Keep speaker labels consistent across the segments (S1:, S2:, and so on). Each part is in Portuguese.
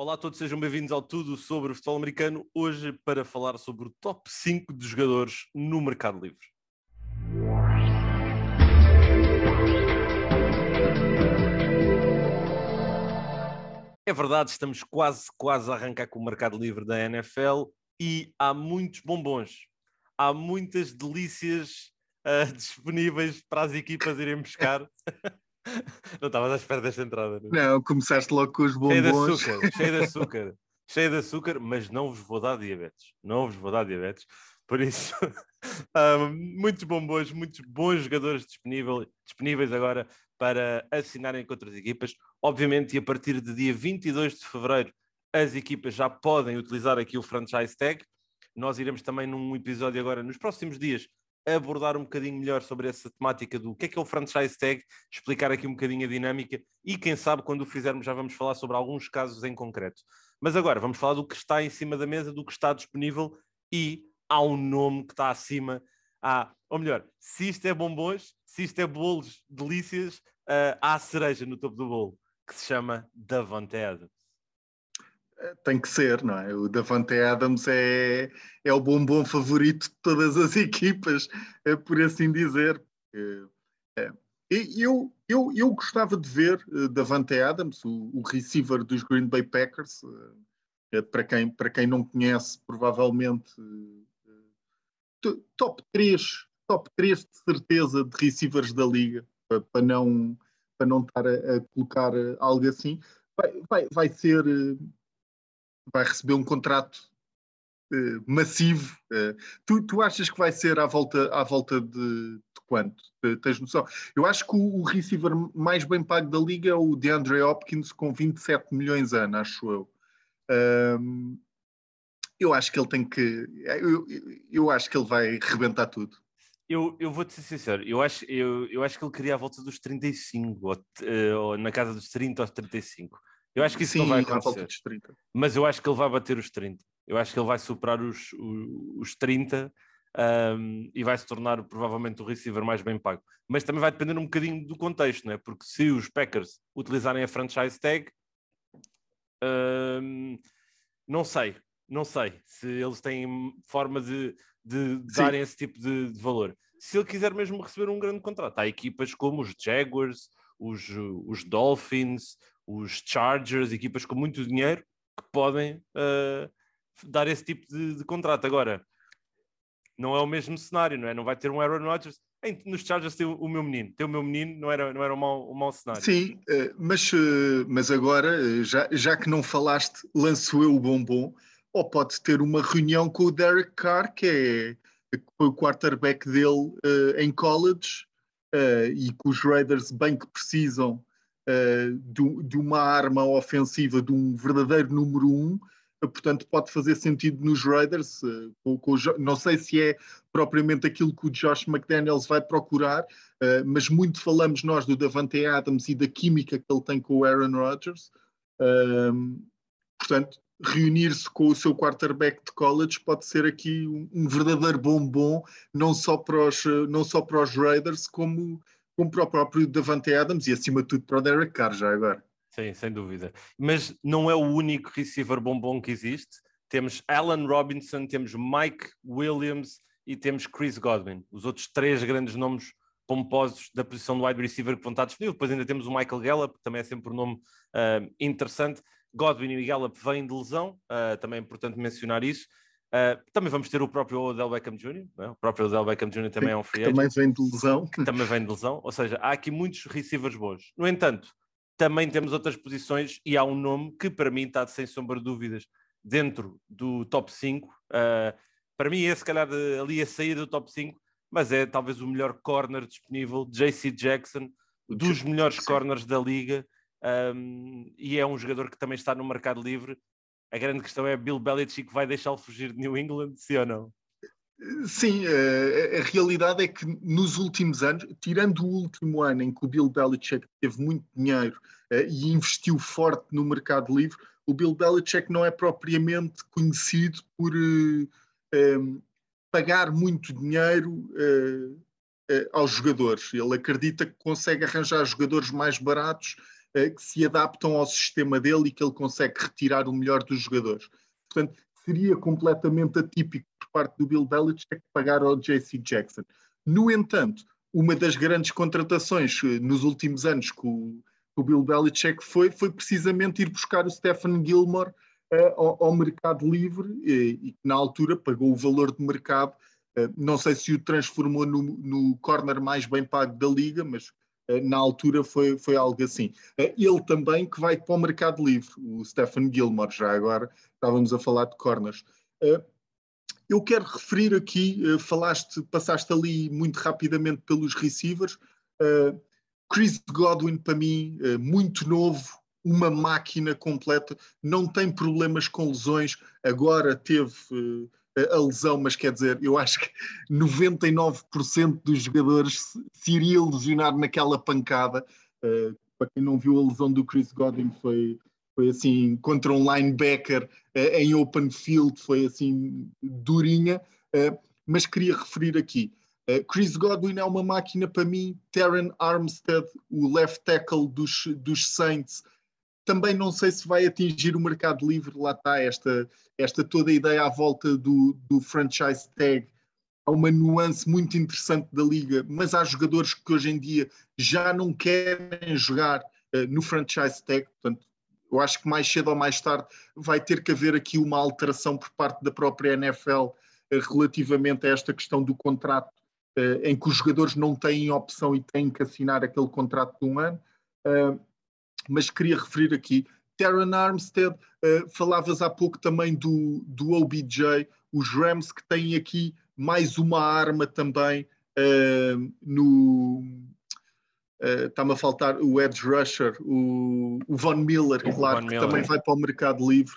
S1: Olá a todos, sejam bem-vindos ao Tudo sobre o Futebol Americano. Hoje para falar sobre o top 5 de jogadores no mercado livre. É verdade, estamos quase, quase a arrancar com o mercado livre da NFL e há muitos bombons, há muitas delícias uh, disponíveis para as equipas irem buscar. Não estavas à espera desta entrada.
S2: Não, não começaste logo com os bombons.
S1: Cheio de açúcar, cheio de açúcar, cheio de açúcar, mas não vos vou dar diabetes. Não vos vou dar diabetes. Por isso, um, muitos bombons, muitos bons jogadores disponível, disponíveis agora para assinarem com outras equipas. Obviamente, e a partir de dia 22 de fevereiro, as equipas já podem utilizar aqui o franchise tag. Nós iremos também num episódio agora, nos próximos dias, abordar um bocadinho melhor sobre essa temática do que é que é o franchise tag, explicar aqui um bocadinho a dinâmica e quem sabe quando o fizermos já vamos falar sobre alguns casos em concreto. Mas agora vamos falar do que está em cima da mesa, do que está disponível e há um nome que está acima. Há, ou melhor, se isto é bombons, se isto é bolos, delícias, uh, há a cereja no topo do bolo que se chama Davante Adams
S2: tem que ser, não é? O Davante Adams é, é o bombom favorito de todas as equipas, é por assim dizer. É, eu, eu, eu gostava de ver uh, Davante Adams, o, o, receiver dos Green Bay Packers, uh, para, quem, para quem não conhece, provavelmente top 3, top 3 de certeza de receivers da liga, para, para não, para não estar a, a colocar algo assim. Vai, vai, vai ser vai receber um contrato uh, massivo. Uh, tu, tu achas que vai ser à volta, à volta de, de quanto? Tens noção? Eu acho que o, o, receiver mais bem pago da liga é o DeAndre Hopkins com 27 milhões ano, acho eu. Um, eu acho que ele tem que. Eu, eu acho que ele vai rebentar tudo.
S1: Eu, eu vou-te ser sincero, eu acho, eu, eu acho que ele queria a volta dos 35, ou, ou na casa dos 30 aos 35. Eu acho que isso Sim, não vai acontecer. Mas eu acho que ele vai bater os 30. Eu acho que ele vai superar os, os, os 30 um, e vai se tornar provavelmente o receiver mais bem pago. Mas também vai depender um bocadinho do contexto, não é? Porque se os Packers utilizarem a franchise tag, um, não sei, não sei se eles têm forma de, de darem esse tipo de, de, valor. Se ele quiser mesmo receber um grande contrato, há equipas como os Jaguars, os, os Dolphins, os Chargers, equipas com muito dinheiro, que podem uh, dar esse tipo de, de, contrato. Agora, não é o mesmo cenário, não é? Não vai ter um Aaron Rodgers. Nos Chargers tem o meu menino, tem o meu menino, não era, não era um, mau, um mau cenário.
S2: Sim, uh, mas, uh, mas agora, já, já que não falaste, lanço eu o bombom, ou pode ter uma reunião com o Derek Carr, que é o quarterback dele em college, e que os Raiders bem que precisam uh, de, uma arma ofensiva de um verdadeiro número um, uh, portanto pode fazer sentido nos Raiders. Uh, com, com, não sei se é propriamente aquilo que o Josh McDaniels vai procurar, mas muito falamos nós do Davante Adams e da química que ele tem com o Aaron Rodgers. portanto, reunir-se com o seu quarterback de college pode ser aqui um, um, verdadeiro bombom, não só para os, não só para os Raiders, como como para o próprio Davante Adams e acima de tudo para o Derek Carr já agora.
S1: Sim, sem dúvida. Mas não é o único receiver bombom que existe. Temos Alan Robinson, temos Mike Williams e temos Chris Godwin. Os outros três grandes nomes pomposos da posição do wide receiver que vão estar disponíveis. Depois ainda temos o Michael Gallup, que também é sempre um nome uh, interessante. Godwin e Gallup vêm de lesão, uh, também é importante mencionar isso. Uh, também vamos ter o próprio Odell Beckham Jr., é? o próprio Odell Beckham Jr. também é um free
S2: agent. Também vem de lesão.
S1: Que também vem de lesão, ou seja, há aqui muitos receivers bons. No entanto, também temos outras posições e há um nome que para mim está sem sombra de dúvidas dentro do top 5. Uh, ah, para mim é se calhar ali a sair do top 5, mas é talvez o melhor corner disponível, JC Jackson, dos melhores corners da liga, um, e é um jogador que também está no mercado livre a grande questão é Bill Belichick vai deixá-lo fugir de New England, sim ou não?
S2: Sim, eh, a, realidade é que nos últimos anos, tirando o último ano em que o Bill Belichick teve muito dinheiro eh, e investiu forte no mercado livre, o Bill Belichick não é propriamente conhecido por uh, pagar muito dinheiro uh, aos jogadores. Ele acredita que consegue arranjar jogadores mais baratos que se adaptam ao sistema dele e que ele consegue retirar o melhor dos jogadores. Portanto, seria completamente atípico por parte do Bill Belichick pagar ao JC Jackson. No entanto, uma das grandes contratações uh, nos últimos anos que o, que o, Bill Belichick foi, foi precisamente ir buscar o Stephen Gilmore ao, ao, mercado livre e, que na altura pagou o valor de mercado. não sei se o transformou no, no corner mais bem pago da liga, mas na altura foi, foi algo assim. Ele também que vai para o mercado livre, o Stephen Gilmore, já agora estávamos a falar de corners. Eu quero referir aqui, falaste, passaste ali muito rapidamente pelos receivers. Chris Godwin, para mim, muito novo, uma máquina completa, não tem problemas com lesões, agora teve a lesão, mas quer dizer, eu acho que 99% dos jogadores se iria lesionar naquela pancada. Uh, para quem não viu a lesão do Chris Godwin foi, foi assim, contra um linebacker uh, em open field, foi assim durinha, mas queria referir aqui. Chris Godwin é uma máquina para mim, Terran Armstead, o left tackle dos, dos Saints, também não sei se vai atingir o mercado livre, lá está esta, esta toda a ideia à volta do, do franchise tag. Há uma nuance muito interessante da liga, mas há jogadores que hoje em dia já não querem jogar uh, no franchise tag, portanto, eu acho que mais cedo ou mais tarde vai ter que haver aqui uma alteração por parte da própria NFL uh, relativamente a esta questão do contrato, uh, em que os jogadores não têm opção e têm que assinar aquele contrato de um ano mas queria referir aqui. Terran Armstead, uh, falavas há pouco também do, do OBJ, os Rams que têm aqui mais uma arma também uh, no. Uh, Está-me a faltar o Edge Rusher, o, o Von Miller, o claro, Von que Miller. também vai para o mercado livre.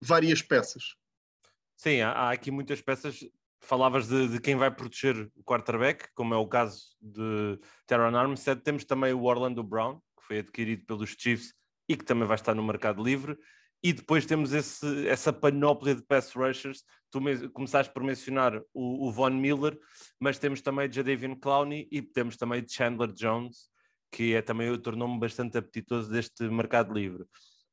S2: várias peças.
S1: Sim, há, há aqui muitas peças falavas de, de, quem vai proteger o quarterback, como é o caso de Teron Armstead. Temos também o Orlando Brown, que foi adquirido pelos Chiefs e que também vai estar no mercado livre. E depois temos esse, essa panóplia de pass rushers. Tu me, começaste por mencionar o, o Von Miller, mas temos também Jadavion Clowney e temos também Chandler Jones, que é também nome bastante apetitoso deste mercado livre.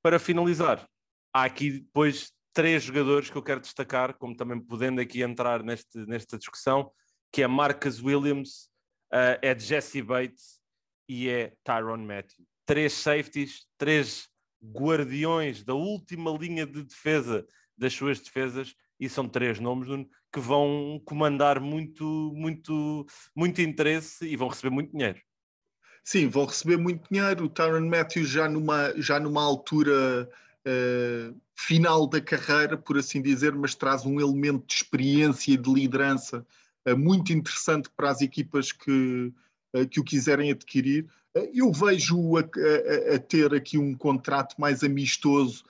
S1: Para finalizar, há aqui depois três jogadores que eu quero destacar, como também podendo aqui entrar neste, nesta discussão, que é Marcus Williams, uh, é Jesse Bates e é Tyron Matthew. Três safeties, três guardiões da última linha de defesa das suas defesas e são três nomes que vão comandar muito, muito, muito interesse e vão receber muito dinheiro.
S2: Sim, vão receber muito dinheiro. O Tyron Matthews já numa, já numa altura uh, final da carreira, por assim dizer, mas traz um elemento de experiência e de liderança uh, muito interessante para as equipas que, uh, que o quiserem adquirir. eu vejo-o a, a, a, ter aqui um contrato mais amistoso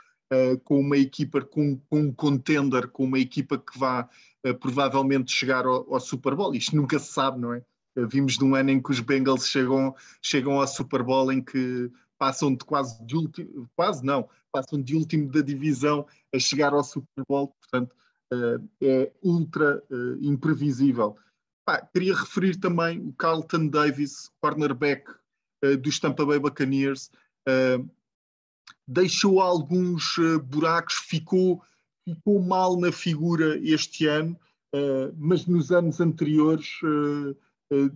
S2: com uma equipa, com, com, um contender, com uma equipa que vá provavelmente chegar ao, ao Super Bowl. Isto nunca se sabe, não é? Vimos de um ano em que os Bengals chegam, chegam ao Super Bowl em que passam de quase de último, quase não, passam de último da divisão a chegar ao Super Bowl, portanto uh, é ultra uh, imprevisível. Pá, queria referir também o Carlton Davis, cornerback uh, dos Tampa Bay Buccaneers, deixou alguns buracos, ficou, ficou mal na figura este ano, mas nos anos anteriores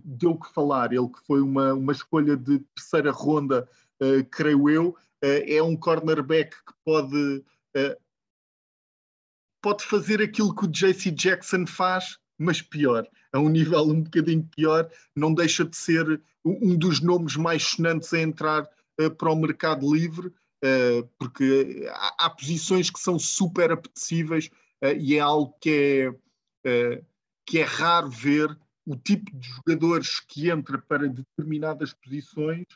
S2: deu que falar. Ele que foi uma, uma escolha de terceira ronda uh, creio eu, uh, é um cornerback que pode, uh, pode fazer aquilo que o JC Jackson faz, mas pior, a um nível um bocadinho pior, não deixa de ser um dos nomes mais sonantes a entrar para o mercado livre, porque há, há, posições que são super apetecíveis e é algo que é, que é raro ver o tipo de jogadores que entra para determinadas posições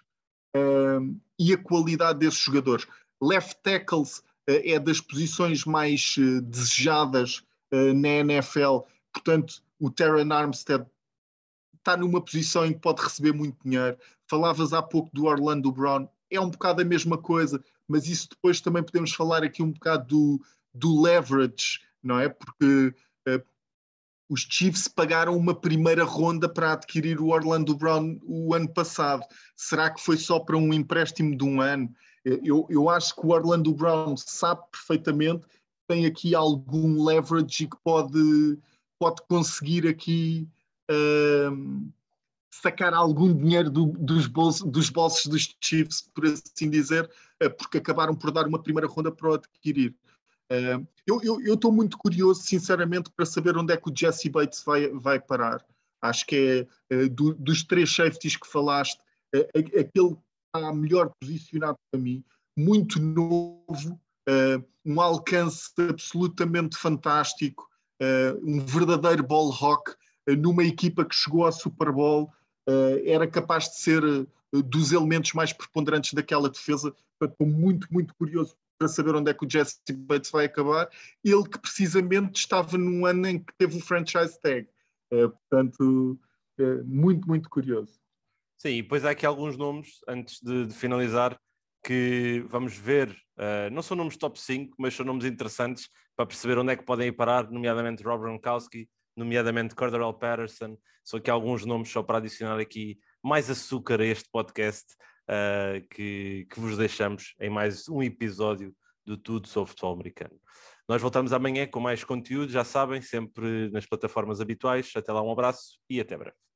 S2: uh, e a qualidade desses jogadores. Left tackles uh, é das posições mais uh, desejadas eh, na NFL, portanto, o Terran Armstead está numa posição em que pode receber muito dinheiro. Falavas há pouco do Orlando Brown, é um bocado a mesma coisa, mas isso depois também podemos falar aqui um bocado do, do leverage, não é? Porque os Chiefs pagaram uma primeira ronda para adquirir o Orlando Brown o ano passado. Será que foi só para um empréstimo de um ano? Eu, eu acho que o Orlando Brown sabe perfeitamente tem aqui algum leverage que pode, pode conseguir aqui uh, sacar algum dinheiro do, dos, bolsos, dos bolsos dos Chiefs, por assim dizer, uh, porque acabaram por dar uma primeira ronda para o adquirir. Uh, eu estou muito curioso, sinceramente, para saber onde é que o Jesse Bates vai, vai parar. Acho que é uh, do, dos três safeties que falaste, uh, aquele que está melhor posicionado para mim, muito novo, um alcance absolutamente fantástico, um verdadeiro ball rock numa equipa que chegou ao Super Bowl, era capaz de ser dos elementos mais preponderantes daquela defesa. Estou muito, muito curioso para saber onde é que o Jesse Bates vai acabar, ele que precisamente estava num ano em que teve o franchise tag. É, portanto, é muito, muito curioso.
S1: Sim, e depois há aqui alguns nomes, antes de, de finalizar, que vamos ver, uh, não são nomes top 5, mas são nomes interessantes para perceber onde é que podem ir parar, nomeadamente Rob Gronkowski, nomeadamente Cordarrelle Patterson, são aqui alguns nomes só para adicionar aqui mais açúcar a este podcast uh, que, que vos deixamos em mais um episódio do Tudo sobre Futebol Americano. Nós voltamos amanhã com mais conteúdo, já sabem, sempre nas plataformas habituais. Até lá, um abraço e até breve.